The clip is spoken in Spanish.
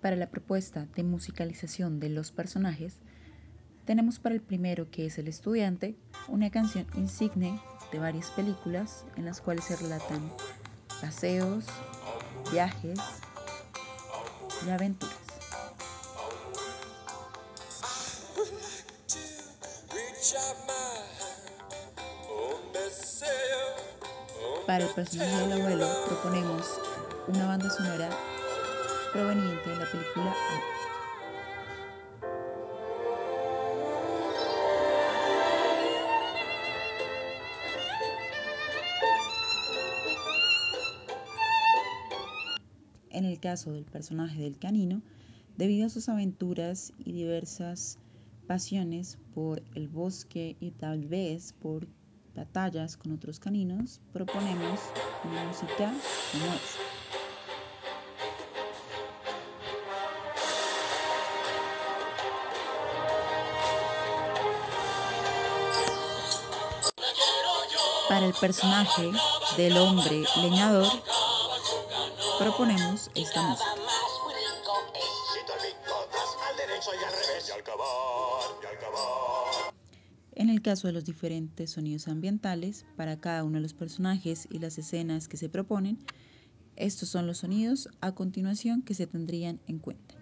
Para la propuesta de musicalización de los personajes, tenemos para el primero, que es el estudiante, una canción insigne de varias películas en las cuales se relatan paseos, viajes y aventuras. Para el personaje del abuelo proponemos una banda sonora proveniente de la película En el caso del personaje del canino, debido a sus aventuras y diversas pasiones por el bosque y tal vez por batallas con otros caninos, proponemos una música como esta. Para el personaje del hombre leñador, proponemos esta música. En el caso de los diferentes sonidos ambientales, para cada uno de los personajes y las escenas que se proponen, estos son los sonidos a continuación que se tendrían en cuenta.